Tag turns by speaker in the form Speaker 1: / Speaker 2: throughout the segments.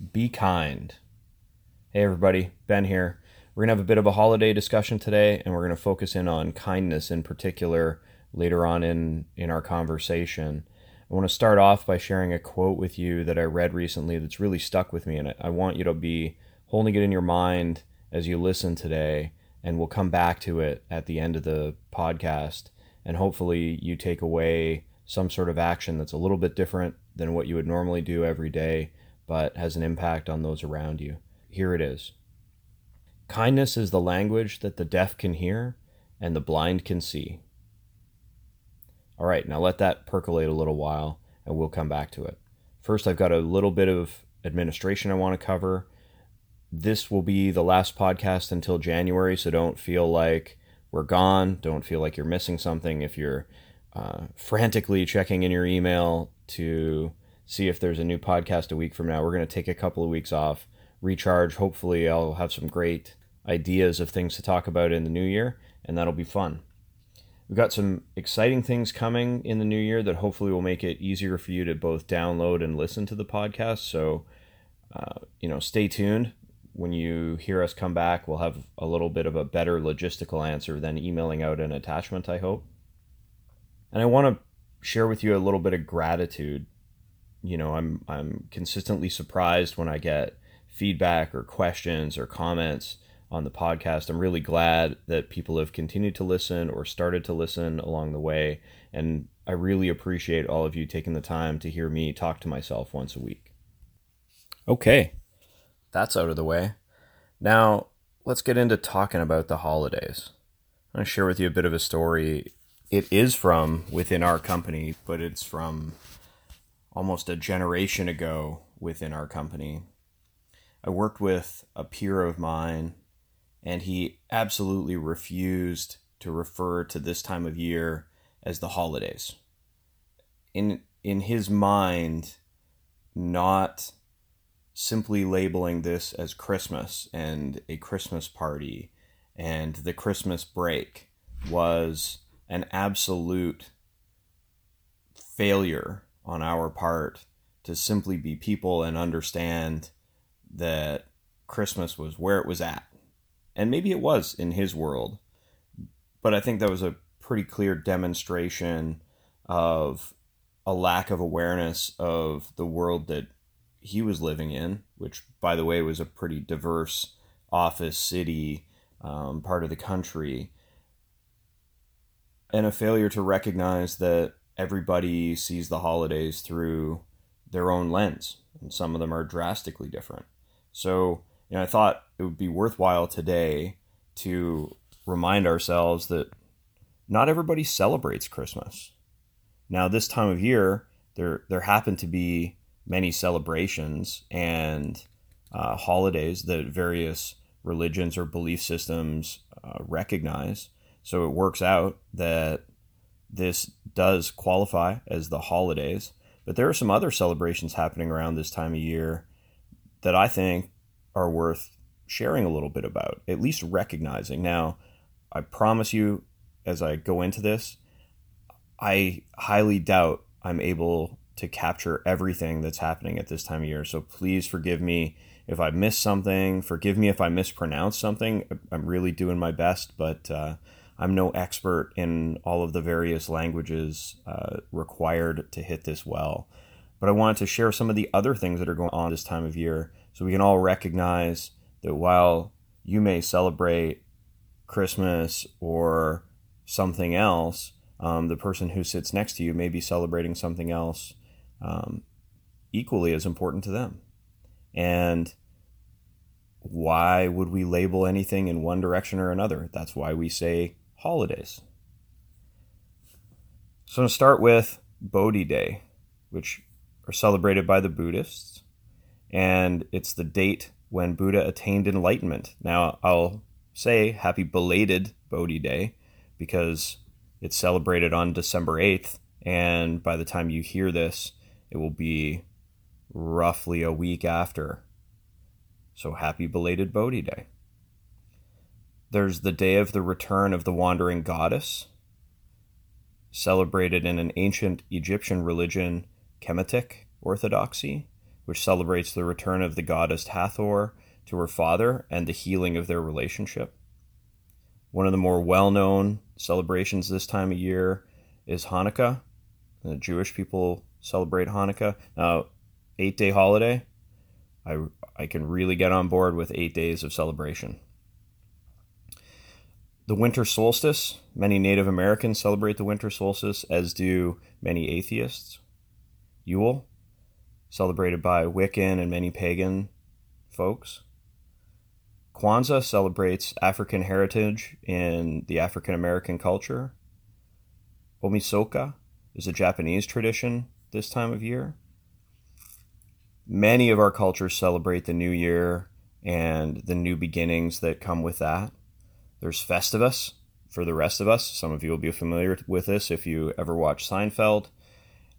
Speaker 1: Be kind. Hey, everybody, Ben here. We're going to have a bit of a holiday discussion today, and we're going to focus in on kindness in particular later on in, in our conversation. I want to start off by sharing a quote with you that I read recently that's really stuck with me, and I want you to be holding it in your mind as you listen today, and we'll come back to it at the end of the podcast. And hopefully, you take away some sort of action that's a little bit different than what you would normally do every day, but has an impact on those around you. Here it is Kindness is the language that the deaf can hear and the blind can see. All right, now let that percolate a little while and we'll come back to it. First, I've got a little bit of administration I want to cover. This will be the last podcast until January, so don't feel like we're gone. Don't feel like you're missing something. If you're uh, frantically checking in your email to see if there's a new podcast a week from now. We're going to take a couple of weeks off, recharge. Hopefully, I'll have some great ideas of things to talk about in the new year, and that'll be fun. We've got some exciting things coming in the new year that hopefully will make it easier for you to both download and listen to the podcast. So, uh, you know, stay tuned. When you hear us come back, we'll have a little bit of a better logistical answer than emailing out an attachment, I hope. And I want to share with you a little bit of gratitude. You know, I'm I'm consistently surprised when I get feedback or questions or comments on the podcast. I'm really glad that people have continued to listen or started to listen along the way. And I really appreciate all of you taking the time to hear me talk to myself once a week. Okay, that's out of the way. Now, let's get into talking about the holidays. I'm going to share with you a bit of a story it is from within our company, but it's from almost a generation ago within our company. I worked with a peer of mine, and he absolutely refused to refer to this time of year as the holidays. In in his mind, not simply labeling this as Christmas and a Christmas party and the Christmas break was an absolute failure on our part to simply be people and understand that Christmas was where it was at. And maybe it was in his world, but I think that was a pretty clear demonstration of a lack of awareness of the world that he was living in, which, by the way, was a pretty diverse office city um, part of the country and a failure to recognize that everybody sees the holidays through their own lens, and some of them are drastically different. So, you know, I thought it would be worthwhile today to remind ourselves that not everybody celebrates Christmas. Now, this time of year, there there happen to be many celebrations and uh, holidays that various religions or belief systems uh, recognize. So it works out that this does qualify as the holidays. But there are some other celebrations happening around this time of year that I think are worth sharing a little bit about, at least recognizing. Now, I promise you, as I go into this, I highly doubt I'm able to capture everything that's happening at this time of year. So please forgive me if I miss something. Forgive me if I mispronounce something. I'm really doing my best, but uh, I'm no expert in all of the various languages uh, required to hit this well. But I wanted to share some of the other things that are going on this time of year so we can all recognize that while you may celebrate Christmas or something else, um, the person who sits next to you may be celebrating something else um, equally as important to them. And why would we label anything in one direction or another? That's why we say holidays. So I'm going to start with Bodhi Day, which are celebrated by the Buddhists, and it's the date when Buddha attained enlightenment. Now, I'll say happy belated Bodhi Day because it's celebrated on December 8th, and by the time you hear this, it will be roughly a week after. So, happy belated Bodhi Day. There's the day of the return of the wandering goddess, celebrated in an ancient Egyptian religion, Kemetic orthodoxy, which celebrates the return of the goddess Hathor to her father and the healing of their relationship. One of the more well known celebrations this time of year is Hanukkah. The Jewish people celebrate Hanukkah. Now, eight day holiday. I, I can really get on board with eight days of celebration. The winter solstice. Many Native Americans celebrate the winter solstice, as do many atheists. Yule, celebrated by Wiccan and many pagan folks. Kwanzaa celebrates African heritage in the African American culture. Omisoka is a Japanese tradition this time of year. Many of our cultures celebrate the new year and the new beginnings that come with that. There's Festivus for the rest of us. Some of you will be familiar with this if you ever watch Seinfeld.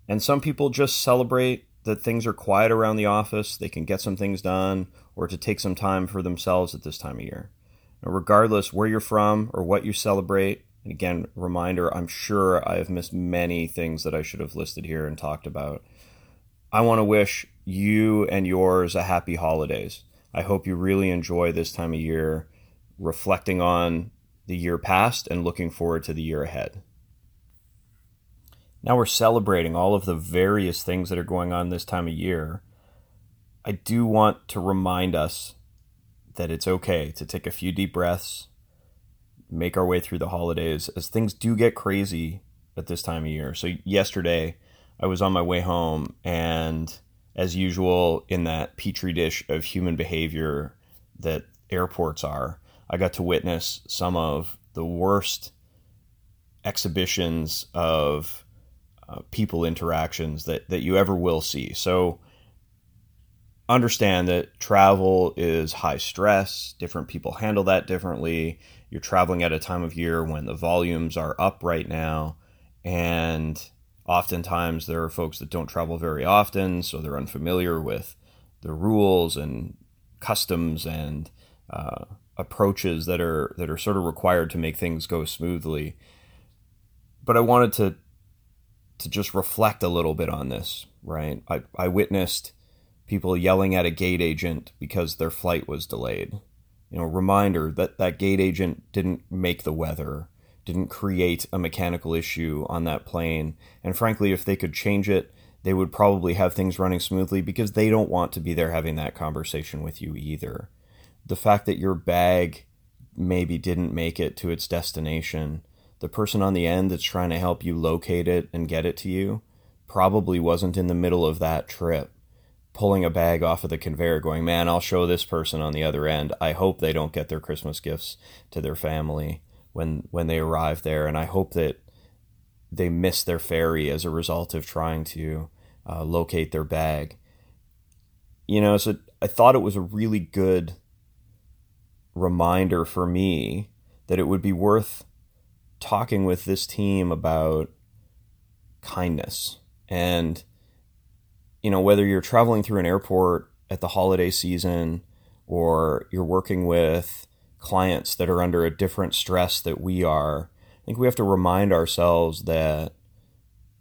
Speaker 1: And some people just celebrate that things are quiet around the office, they can get some things done, or to take some time for themselves at this time of year. Now, regardless where you're from or what you celebrate, and again, reminder, I'm sure I have missed many things that I should have listed here and talked about. I want to wish you and yours a happy holidays. I hope you really enjoy this time of year reflecting on the year past and looking forward to the year ahead. Now we're celebrating all of the various things that are going on this time of year. I do want to remind us that it's okay to take a few deep breaths, make our way through the holidays as things do get crazy at this time of year. So, yesterday I was on my way home, and as usual, in that petri dish of human behavior that airports are, I got to witness some of the worst exhibitions of uh, people interactions that, that you ever will see. So understand that travel is high stress. Different people handle that differently. You're traveling at a time of year when the volumes are up right now. And oftentimes there are folks that don't travel very often, so they're unfamiliar with the rules and customs and uh, approaches that are that are sort of required to make things go smoothly. But I wanted to to just reflect a little bit on this, right? I, I witnessed people yelling at a gate agent because their flight was delayed. You know, reminder that that gate agent didn't make the weather, didn't create a mechanical issue on that plane. And frankly, if they could change it, they would probably have things running smoothly because they don't want to be there having that conversation with you either the fact that your bag maybe didn't make it to its destination, the person on the end that's trying to help you locate it and get it to you probably wasn't in the middle of that trip pulling a bag off of the conveyor going man i'll show this person on the other end. I hope they don't get their christmas gifts to their family when when they arrive there and i hope that they miss their ferry as a result of trying to uh, locate their bag. You know so i thought it was a really good reminder for me that it would be worth talking with this team about kindness. And you know whether you're traveling through an airport at the holiday season or you're working with clients that are under a different stress that we are i think we have to remind ourselves that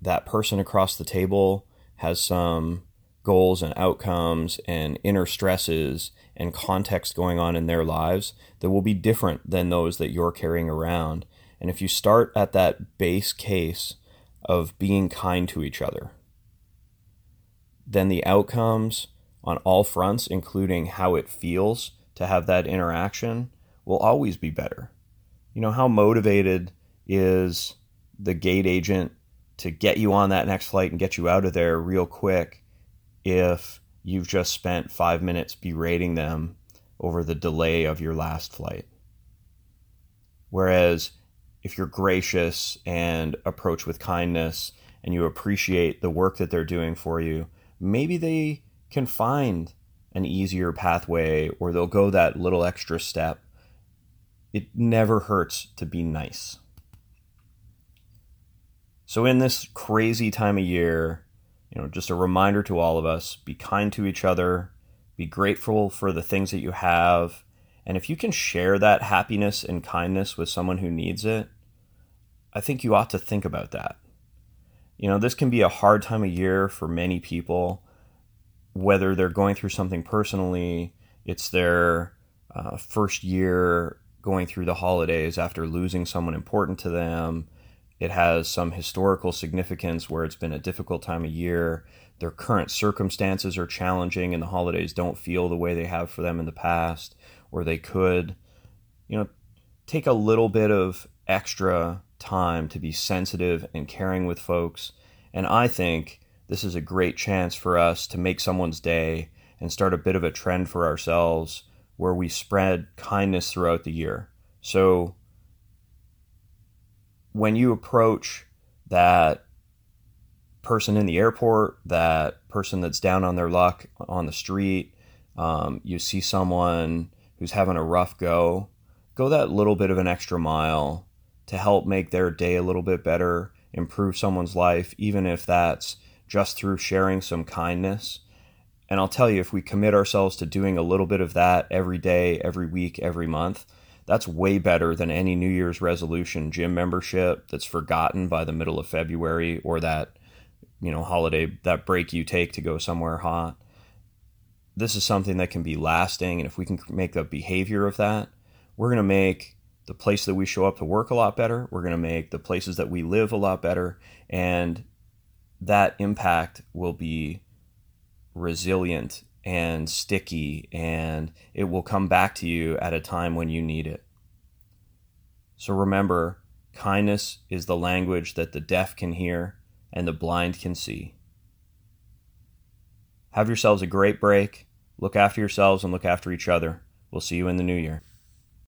Speaker 1: that person across the table has some goals and outcomes and inner stresses and context going on in their lives that will be different than those that you're carrying around. And if you start at that base case of being kind to each other, then the outcomes on all fronts, including how it feels to have that interaction, will always be better. You know, how motivated is the gate agent to get you on that next flight and get you out of there real quick if you've just spent five minutes berating them over the delay of your last flight. Whereas if you're gracious and approach with kindness and you appreciate the work that they're doing for you, maybe they can find an easier pathway or they'll go that little extra step. It never hurts to be nice. So, in this crazy time of year, you know, just a reminder to all of us be kind to each other, be grateful for the things that you have. And if you can share that happiness and kindness with someone who needs it, I think you ought to think about that. You know, this can be a hard time of year for many people. whether they're going through something personally, it's their uh, first year going through the holidays after losing someone important to them. It has some historical significance where it's been a difficult time of year. Their current circumstances are challenging and the holidays don't feel the way they have for them in the past, or they could. You know, take a little bit of extra time to be sensitive and caring with folks. And I think this is a great chance for us to make someone's day and start a bit of a trend for ourselves where we spread kindness throughout the year. So when you approach that person in the airport, that person that's down on their luck on the street, um, you see someone who's having a rough go, go that little bit of an extra mile to help make their day a little bit better, improve someone's life, even if that's just through sharing some kindness. And I'll tell you, if we commit ourselves to doing a little bit of that every day, every week, every month, that's way better than any New Year's resolution gym membership that's forgotten by the middle of February or that, you know, holiday, that break you take to go somewhere hot. This is something that can be lasting. And if we can make a behavior of that, we're going to make the place that we show up to work a lot better. We're going to make the places that we live a lot better. And that impact will be resilient and sticky and it will come back to you at a time when you need it. So remember, kindness is the language that the deaf can hear and the blind can see. Have yourselves a great break. Look after yourselves and look after each other. We'll see you in the new year.